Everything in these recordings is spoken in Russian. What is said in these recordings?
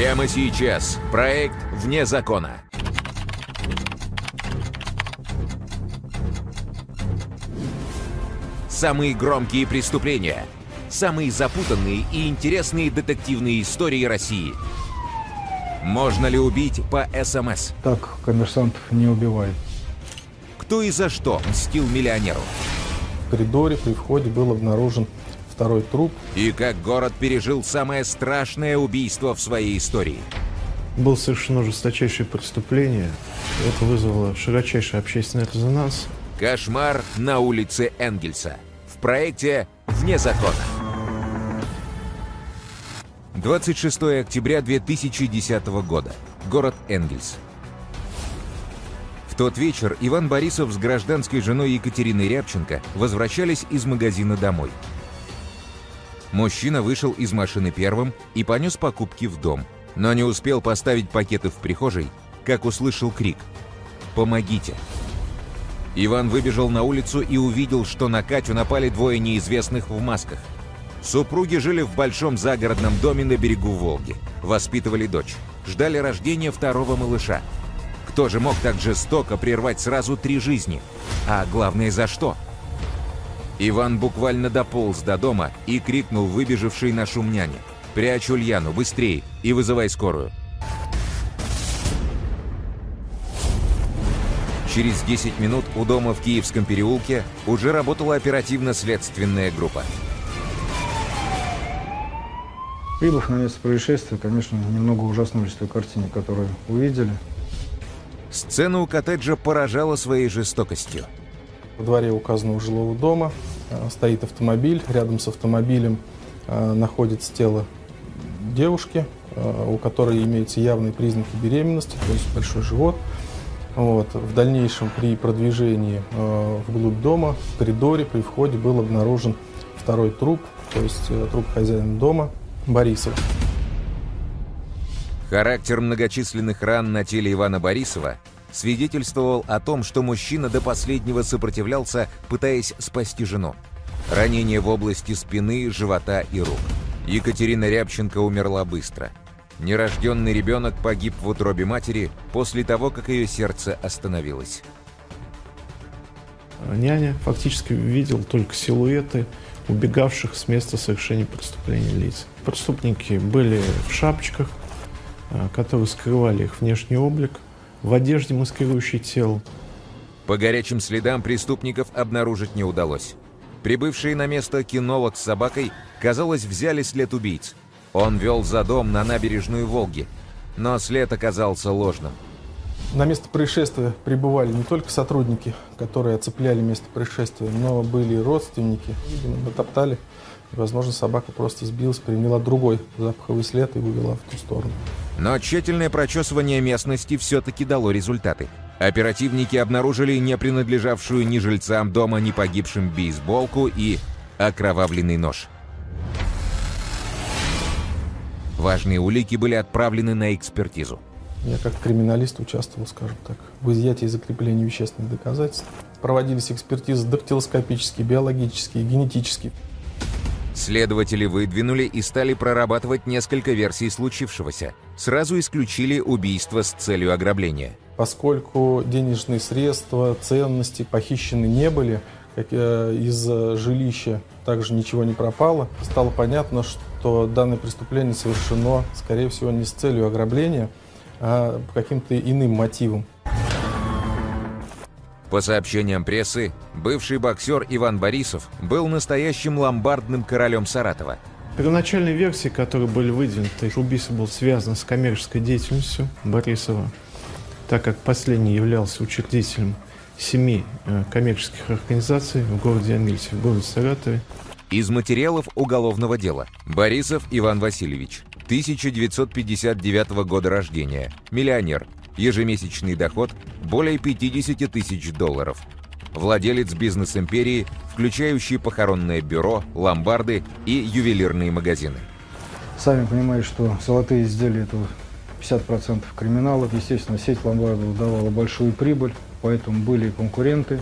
Прямо сейчас. Проект «Вне закона». Самые громкие преступления. Самые запутанные и интересные детективные истории России. Можно ли убить по СМС? Так коммерсантов не убивает. Кто и за что мстил миллионеру? В коридоре при входе был обнаружен второй труп. И как город пережил самое страшное убийство в своей истории. Было совершено жесточайшее преступление. Это вызвало широчайший общественный резонанс. Кошмар на улице Энгельса. В проекте «Вне закона». 26 октября 2010 года. Город Энгельс. В тот вечер Иван Борисов с гражданской женой Екатериной Рябченко возвращались из магазина домой. Мужчина вышел из машины первым и понес покупки в дом, но не успел поставить пакеты в прихожей, как услышал крик «Помогите!». Иван выбежал на улицу и увидел, что на Катю напали двое неизвестных в масках. Супруги жили в большом загородном доме на берегу Волги, воспитывали дочь, ждали рождения второго малыша. Кто же мог так жестоко прервать сразу три жизни? А главное, за что? Иван буквально дополз до дома и крикнул выбежавшей на шум няне. «Прячь Ульяну, быстрей, и вызывай скорую!» Через 10 минут у дома в Киевском переулке уже работала оперативно-следственная группа. Прибыв на место происшествия, конечно, немного ужаснулись той картине, которую увидели. Сцена у коттеджа поражала своей жестокостью. Во дворе указанного жилого дома э, стоит автомобиль. Рядом с автомобилем э, находится тело девушки, э, у которой имеются явные признаки беременности, то есть большой живот. Вот. В дальнейшем при продвижении вглубь дома, в коридоре, при входе был обнаружен второй труп, то есть труп хозяина дома Борисова. Характер многочисленных ран на теле Ивана Борисова свидетельствовал о том, что мужчина до последнего сопротивлялся, пытаясь спасти жену. Ранение в области спины, живота и рук. Екатерина Рябченко умерла быстро. Нерожденный ребенок погиб в утробе матери после того, как ее сердце остановилось. Няня фактически видел только силуэты убегавших с места совершения преступления лиц. Преступники были в шапочках, а, которые скрывали их внешний облик, в одежде, маскирующей тело. По горячим следам преступников обнаружить не удалось. Прибывшие на место кинолог с собакой, казалось, взяли след убийц. Он вел за дом на набережную Волги, но след оказался ложным. На место происшествия прибывали не только сотрудники, которые оцепляли место происшествия, но были и родственники. Видимо, натоптали. Возможно, собака просто сбилась, приняла другой запаховый след и вывела в ту сторону. Но тщательное прочесывание местности все-таки дало результаты. Оперативники обнаружили не принадлежавшую ни жильцам дома, ни погибшим бейсболку и окровавленный нож. Важные улики были отправлены на экспертизу. Я как криминалист участвовал, скажем так, в изъятии и закреплении вещественных доказательств. Проводились экспертизы дактилоскопические, биологические, генетические. Следователи выдвинули и стали прорабатывать несколько версий случившегося. Сразу исключили убийство с целью ограбления. Поскольку денежные средства, ценности похищены не были, э, из жилища также ничего не пропало, стало понятно, что данное преступление совершено, скорее всего, не с целью ограбления, а по каким-то иным мотивам. По сообщениям прессы, бывший боксер Иван Борисов был настоящим ломбардным королем Саратова. Первоначальные версии, которые были выдвинуты, убийство было связано с коммерческой деятельностью Борисова, так как последний являлся учредителем семи э, коммерческих организаций в городе Энгельсе, в городе Саратове. Из материалов уголовного дела. Борисов Иван Васильевич, 1959 года рождения, миллионер, ежемесячный доход более 50 тысяч долларов. Владелец бизнес-империи, включающий похоронное бюро, ломбарды и ювелирные магазины. Сами понимаете, что золотые изделия – это 50% криминалов. Естественно, сеть ломбардов давала большую прибыль, поэтому были и конкуренты.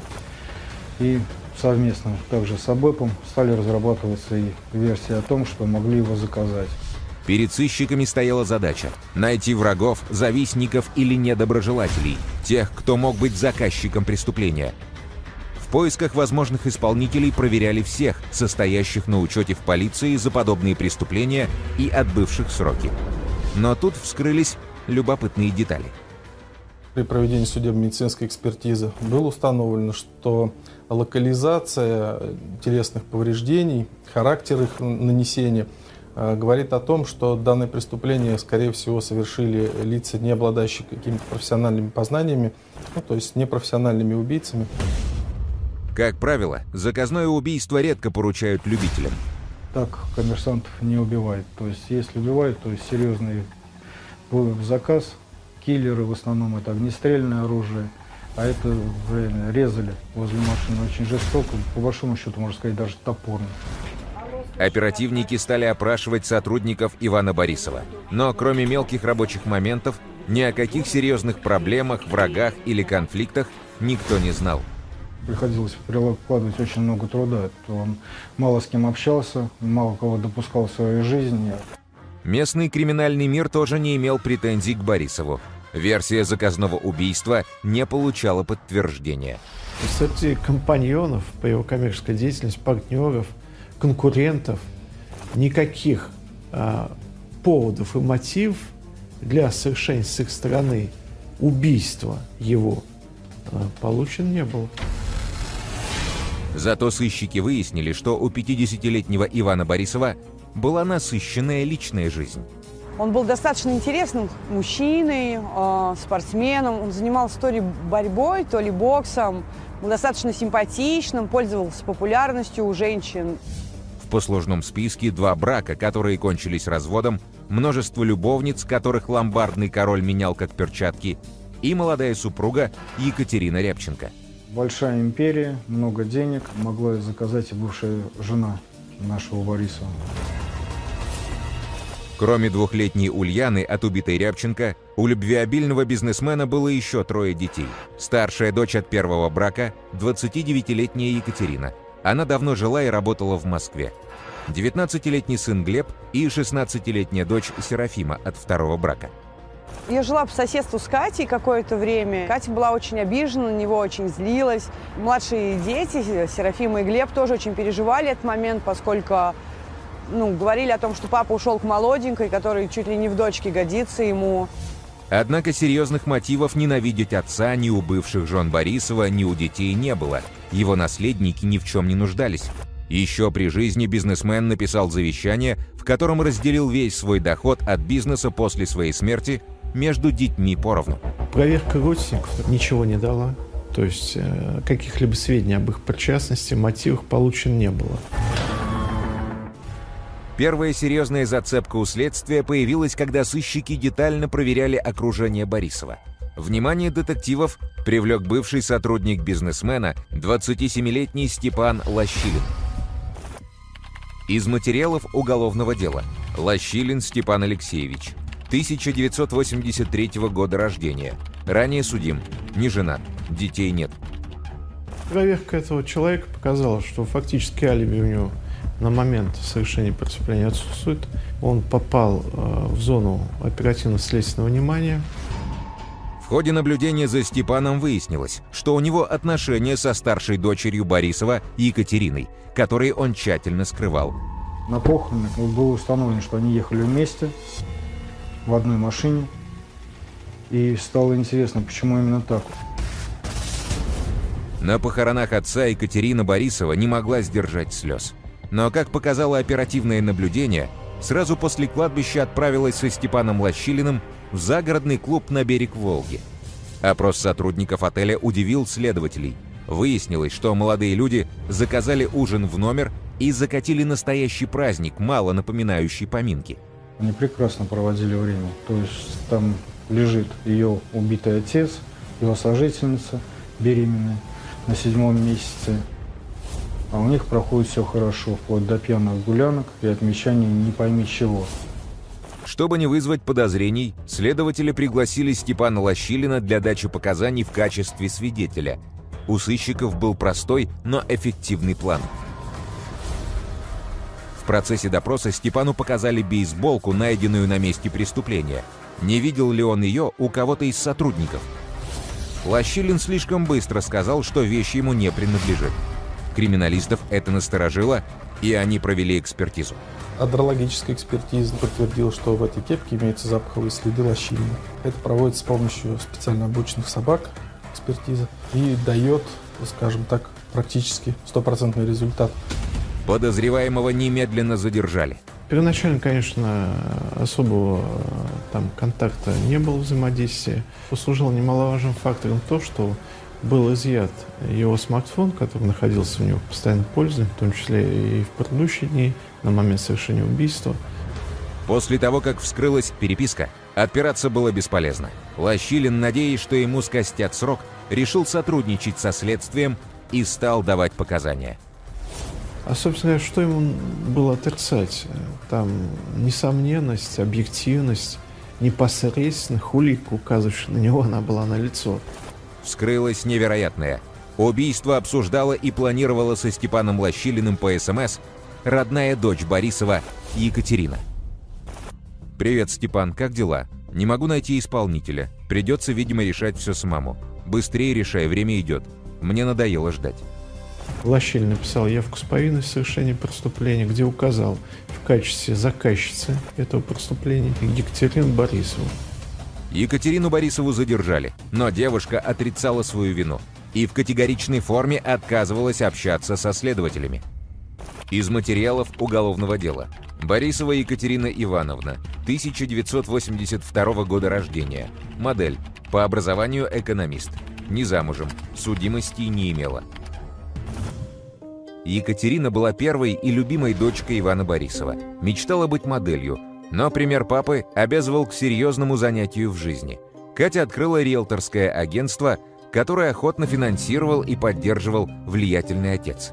И совместно также с АБЭПом стали разрабатываться и версии о том, что могли его заказать. Перед сыщиками стояла задача – найти врагов, завистников или недоброжелателей, тех, кто мог быть заказчиком преступления. В поисках возможных исполнителей проверяли всех, состоящих на учете в полиции за подобные преступления и отбывших сроки. Но тут вскрылись любопытные детали. При проведении судебно-медицинской экспертизы было установлено, что локализация телесных повреждений, характер их нанесения – говорит о том, что данное преступление, скорее всего, совершили лица, не обладающие какими-то профессиональными познаниями, ну, то есть непрофессиональными убийцами. Как правило, заказное убийство редко поручают любителям. Так коммерсантов не убивают. То есть если убивают, то есть серьезный заказ. Киллеры в основном это огнестрельное оружие. А это реально резали возле машины очень жестоко. По большому счету, можно сказать, даже топорно. Оперативники стали опрашивать сотрудников Ивана Борисова. Но кроме мелких рабочих моментов, ни о каких серьезных проблемах, врагах или конфликтах никто не знал. Приходилось прикладывать очень много труда. Он мало с кем общался, мало кого допускал в своей жизни. Местный криминальный мир тоже не имел претензий к Борисову. Версия заказного убийства не получала подтверждения. Среди компаньонов по его коммерческой деятельности, партнеров – конкурентов, никаких а, поводов и мотив для совершения с их стороны убийства его а, получен не был. Зато сыщики выяснили, что у 50-летнего Ивана Борисова была насыщенная личная жизнь. Он был достаточно интересным мужчиной, э, спортсменом. Он занимался то ли борьбой, то ли боксом. Был достаточно симпатичным, пользовался популярностью у женщин. В послужном списке два брака, которые кончились разводом, множество любовниц, которых ломбардный король менял как перчатки, и молодая супруга Екатерина Рябченко. Большая империя, много денег, могла заказать и бывшая жена нашего Бориса. Кроме двухлетней Ульяны от убитой Рябченко, у любвеобильного бизнесмена было еще трое детей. Старшая дочь от первого брака – 29-летняя Екатерина – она давно жила и работала в Москве. 19-летний сын Глеб и 16-летняя дочь Серафима от второго брака. Я жила по соседству с Катей какое-то время. Катя была очень обижена, на него очень злилась. Младшие дети, Серафима и Глеб, тоже очень переживали этот момент, поскольку ну, говорили о том, что папа ушел к молоденькой, который чуть ли не в дочке годится ему. Однако серьезных мотивов ненавидеть отца ни у бывших жен Борисова, ни у детей не было. Его наследники ни в чем не нуждались. Еще при жизни бизнесмен написал завещание, в котором разделил весь свой доход от бизнеса после своей смерти между детьми поровну. Проверка родственников ничего не дала. То есть э, каких-либо сведений об их причастности, мотивах получено не было. Первая серьезная зацепка у следствия появилась, когда сыщики детально проверяли окружение Борисова. Внимание детективов привлек бывший сотрудник бизнесмена, 27-летний Степан Лощилин. Из материалов уголовного дела. Лощилин Степан Алексеевич. 1983 года рождения. Ранее судим. Не женат. Детей нет. Проверка этого человека показала, что фактически алиби у него на момент совершения преступления отсутствует. Он попал э, в зону оперативно-следственного внимания. В ходе наблюдения за Степаном выяснилось, что у него отношения со старшей дочерью Борисова Екатериной, которые он тщательно скрывал. На похоронах было установлено, что они ехали вместе в одной машине. И стало интересно, почему именно так. На похоронах отца Екатерина Борисова не могла сдержать слез. Но, как показало оперативное наблюдение, сразу после кладбища отправилась со Степаном Лощилиным в загородный клуб на берег Волги. Опрос сотрудников отеля удивил следователей. Выяснилось, что молодые люди заказали ужин в номер и закатили настоящий праздник, мало напоминающий поминки. Они прекрасно проводили время. То есть там лежит ее убитый отец, его сожительница беременная на седьмом месяце а у них проходит все хорошо, вплоть до пьяных гулянок и отмечания не пойми чего. Чтобы не вызвать подозрений, следователи пригласили Степана Лощилина для дачи показаний в качестве свидетеля. У сыщиков был простой, но эффективный план. В процессе допроса Степану показали бейсболку, найденную на месте преступления. Не видел ли он ее у кого-то из сотрудников? Лощилин слишком быстро сказал, что вещь ему не принадлежит. Криминалистов это насторожило, и они провели экспертизу. Адрологическая экспертиза подтвердила, что в этой кепке имеются запаховые следы лощинина. Это проводится с помощью специально обученных собак, экспертиза, и дает, скажем так, практически стопроцентный результат. Подозреваемого немедленно задержали. Первоначально, конечно, особого там контакта не было взаимодействия. Послужил немаловажным фактором то, что был изъят его смартфон, который находился у него в постоянной пользе, в том числе и в предыдущие дни, на момент совершения убийства. После того, как вскрылась переписка, отпираться было бесполезно. Лощилин, надеясь, что ему скостят срок, решил сотрудничать со следствием и стал давать показания. А, собственно, что ему было отрицать? Там несомненность, объективность, непосредственно улик, указывающая на него, она была налицо. лицо вскрылось невероятное. Убийство обсуждала и планировала со Степаном Лощилиным по СМС родная дочь Борисова Екатерина. «Привет, Степан, как дела? Не могу найти исполнителя. Придется, видимо, решать все самому. Быстрее решай, время идет. Мне надоело ждать». Лощиль написал явку с повинностью совершения преступления, где указал в качестве заказчицы этого преступления Екатерину Борисову. Екатерину Борисову задержали, но девушка отрицала свою вину и в категоричной форме отказывалась общаться со следователями. Из материалов уголовного дела. Борисова Екатерина Ивановна, 1982 года рождения. Модель. По образованию экономист. Не замужем. Судимости не имела. Екатерина была первой и любимой дочкой Ивана Борисова. Мечтала быть моделью, но пример папы обязывал к серьезному занятию в жизни. Катя открыла риэлторское агентство, которое охотно финансировал и поддерживал влиятельный отец.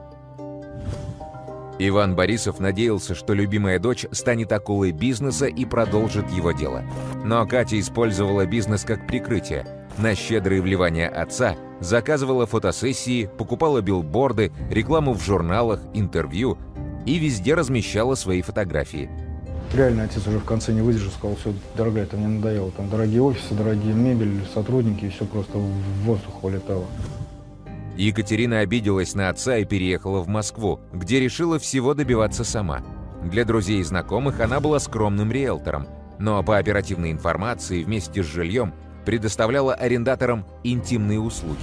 Иван Борисов надеялся, что любимая дочь станет акулой бизнеса и продолжит его дело. Но Катя использовала бизнес как прикрытие. На щедрые вливания отца заказывала фотосессии, покупала билборды, рекламу в журналах, интервью и везде размещала свои фотографии – Реально отец уже в конце не выдержал, сказал, все, дорогая, это мне надоело. Там дорогие офисы, дорогие мебель, сотрудники, и все просто в воздух улетало. Екатерина обиделась на отца и переехала в Москву, где решила всего добиваться сама. Для друзей и знакомых она была скромным риэлтором, но по оперативной информации вместе с жильем предоставляла арендаторам интимные услуги.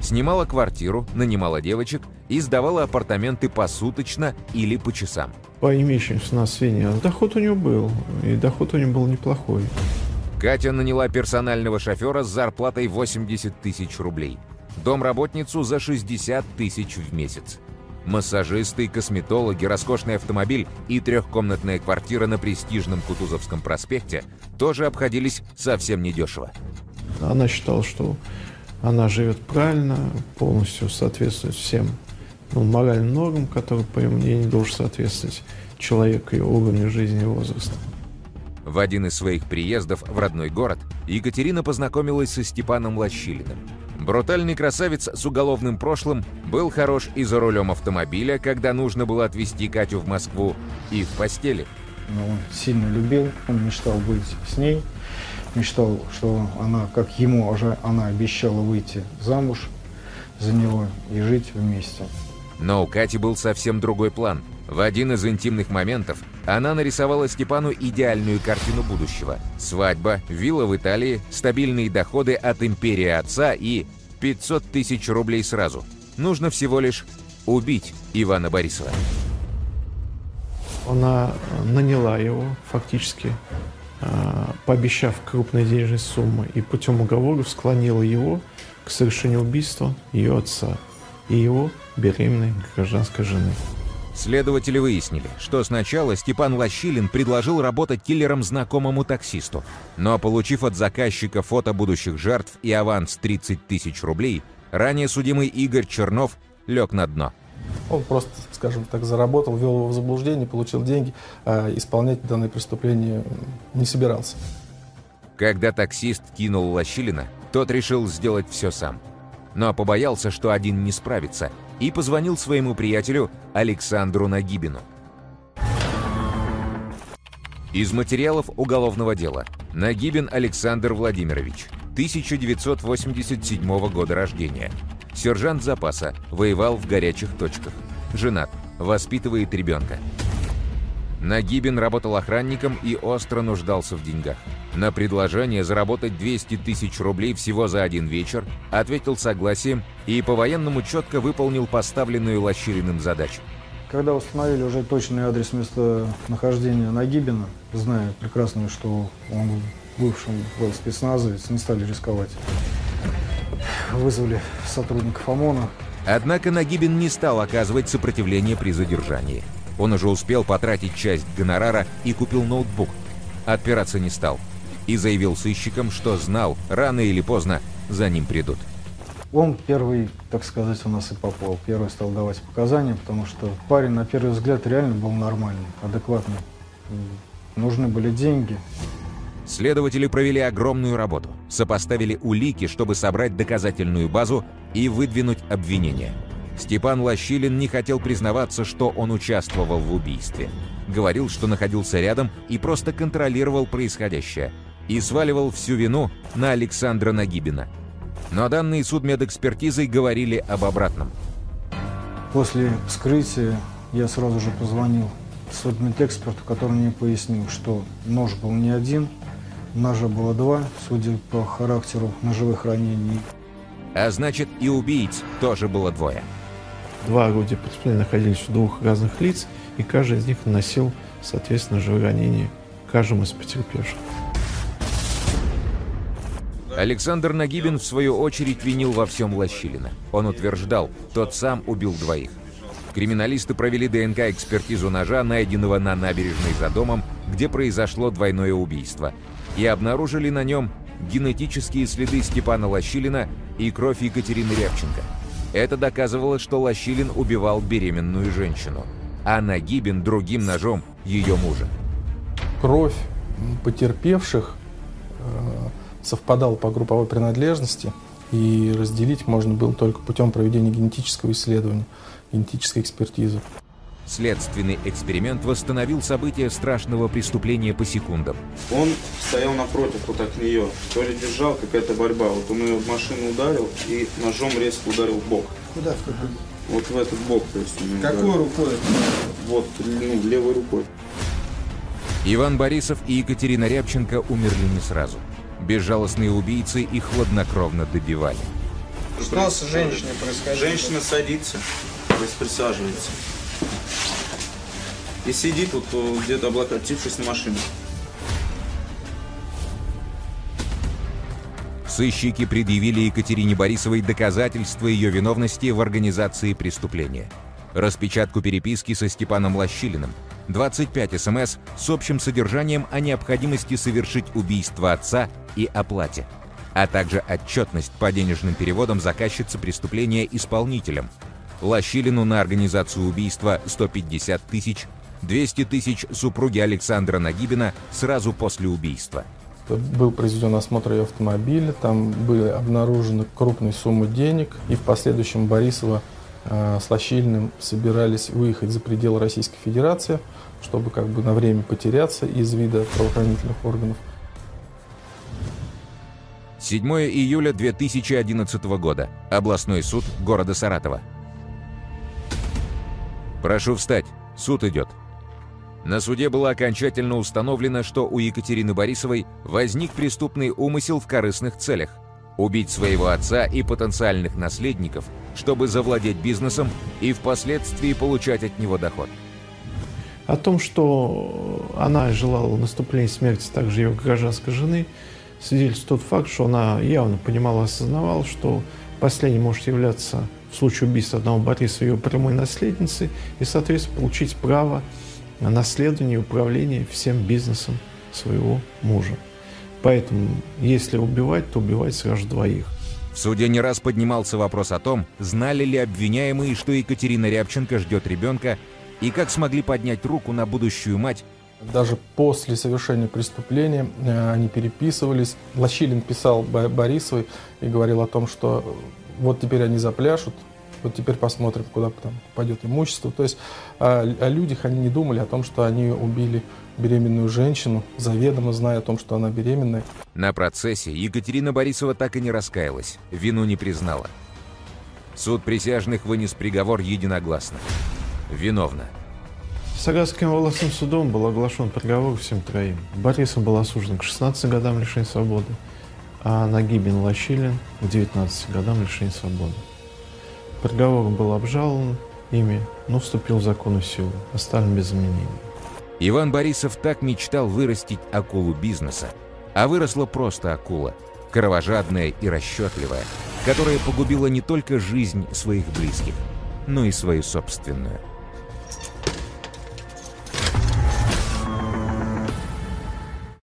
Снимала квартиру, нанимала девочек и сдавала апартаменты посуточно или по часам по имеющимся на сведения, доход у него был, и доход у него был неплохой. Катя наняла персонального шофера с зарплатой 80 тысяч рублей. Домработницу за 60 тысяч в месяц. Массажисты, косметологи, роскошный автомобиль и трехкомнатная квартира на престижном Кутузовском проспекте тоже обходились совсем недешево. Она считала, что она живет правильно, полностью соответствует всем ну, моральным нормам, которые, по ее мнению, должен соответствовать человеку и уровню жизни и возраста. В один из своих приездов в родной город Екатерина познакомилась со Степаном Лощилиным. Брутальный красавец с уголовным прошлым был хорош и за рулем автомобиля, когда нужно было отвезти Катю в Москву, и в постели. Но он сильно любил, он мечтал быть с ней, мечтал, что она, как ему уже она обещала выйти замуж за него и жить вместе. Но у Кати был совсем другой план. В один из интимных моментов она нарисовала Степану идеальную картину будущего. Свадьба, вилла в Италии, стабильные доходы от империи отца и 500 тысяч рублей сразу. Нужно всего лишь убить Ивана Борисова. Она наняла его фактически, а, пообещав крупные денежные суммы, и путем уговоров склонила его к совершению убийства ее отца и его беременной гражданской жены. Следователи выяснили, что сначала Степан Лощилин предложил работать киллером знакомому таксисту, но получив от заказчика фото будущих жертв и аванс 30 тысяч рублей, ранее судимый Игорь Чернов лег на дно. Он просто, скажем так, заработал, ввел его в заблуждение, получил деньги, а исполнять данное преступление не собирался. Когда таксист кинул Лощилина, тот решил сделать все сам – но побоялся, что один не справится, и позвонил своему приятелю Александру Нагибину. Из материалов уголовного дела. Нагибин Александр Владимирович, 1987 года рождения. Сержант запаса, воевал в горячих точках. Женат, воспитывает ребенка. Нагибин работал охранником и остро нуждался в деньгах. На предложение заработать 200 тысяч рублей всего за один вечер ответил согласием и по-военному четко выполнил поставленную Лощириным задачу. Когда установили уже точный адрес местонахождения Нагибина, зная прекрасно, что он бывшим был спецназовец, не стали рисковать. Вызвали сотрудников ОМОНа. Однако Нагибин не стал оказывать сопротивление при задержании. Он уже успел потратить часть гонорара и купил ноутбук. Отпираться не стал. И заявил сыщикам, что знал, рано или поздно за ним придут. Он первый, так сказать, у нас и попал. Первый стал давать показания, потому что парень, на первый взгляд, реально был нормальный, адекватный. Нужны были деньги. Следователи провели огромную работу, сопоставили улики, чтобы собрать доказательную базу и выдвинуть обвинения. Степан Лощилин не хотел признаваться, что он участвовал в убийстве. Говорил, что находился рядом и просто контролировал происходящее. И сваливал всю вину на Александра Нагибина. Но данные судмедэкспертизой говорили об обратном. После вскрытия я сразу же позвонил судмедэксперту, который мне пояснил, что нож был не один, ножа было два, судя по характеру ножевых ранений. А значит, и убийц тоже было двое. Два орудия преступления находились у двух разных лиц, и каждый из них наносил, соответственно, живые ранения каждому из потерпевших. Александр Нагибин, в свою очередь, винил во всем Лощилина. Он утверждал, тот сам убил двоих. Криминалисты провели ДНК-экспертизу ножа, найденного на набережной за домом, где произошло двойное убийство, и обнаружили на нем генетические следы Степана Лощилина и кровь Екатерины Рябченко – это доказывало, что Лощилин убивал беременную женщину, а Нагибин другим ножом ее мужа. Кровь потерпевших совпадала по групповой принадлежности, и разделить можно было только путем проведения генетического исследования, генетической экспертизы. Следственный эксперимент восстановил события страшного преступления по секундам. Он стоял напротив вот так нее, то ли держал, какая-то борьба. Вот он ее в машину ударил и ножом резко ударил в бок. Куда в какой? Вот в этот бок. То есть Какой ударил. рукой? Вот, ну, левой рукой. Иван Борисов и Екатерина Рябченко умерли не сразу. Безжалостные убийцы их хладнокровно добивали. Что с женщиной происходит? Женщина садится, то есть присаживается. И сидит тут где-то облокотившись на машину. Сыщики предъявили Екатерине Борисовой доказательства ее виновности в организации преступления. Распечатку переписки со Степаном Лощилиным, 25 СМС с общим содержанием о необходимости совершить убийство отца и оплате, а также отчетность по денежным переводам заказчицы преступления исполнителям – Лощилину на организацию убийства 150 тысяч, 200 тысяч супруги Александра Нагибина сразу после убийства. Был произведен осмотр ее автомобиля, там были обнаружены крупные суммы денег, и в последующем Борисова э, с Лощилиным собирались выехать за пределы Российской Федерации, чтобы как бы на время потеряться из вида правоохранительных органов. 7 июля 2011 года. Областной суд города Саратова. «Прошу встать. Суд идет». На суде было окончательно установлено, что у Екатерины Борисовой возник преступный умысел в корыстных целях – убить своего отца и потенциальных наследников, чтобы завладеть бизнесом и впоследствии получать от него доход. О том, что она желала наступления смерти также ее гражданской жены, свидетельствует тот факт, что она явно понимала, осознавала, что последний может являться в случае убийства одного Бориса ее прямой наследницы и, соответственно, получить право на наследование и управление всем бизнесом своего мужа. Поэтому, если убивать, то убивать сразу двоих. В суде не раз поднимался вопрос о том, знали ли обвиняемые, что Екатерина Рябченко ждет ребенка, и как смогли поднять руку на будущую мать. Даже после совершения преступления э, они переписывались. Лощилин писал Борисовой и говорил о том, что вот теперь они запляшут, Вот теперь посмотрим, куда там пойдет имущество. То есть о, о людях они не думали о том, что они убили беременную женщину, заведомо зная о том, что она беременная. На процессе Екатерина Борисова так и не раскаялась, вину не признала. Суд присяжных вынес приговор единогласно. Виновна. Саратовским областным судом был оглашен приговор всем троим. Борисов был осужден к 16 годам лишения свободы, а Нагибин Лощилин к 19 годам лишения свободы. Приговор был обжалован ими, но вступил в законную силу, оставлен без изменений. Иван Борисов так мечтал вырастить акулу бизнеса, а выросла просто акула, кровожадная и расчетливая, которая погубила не только жизнь своих близких, но и свою собственную.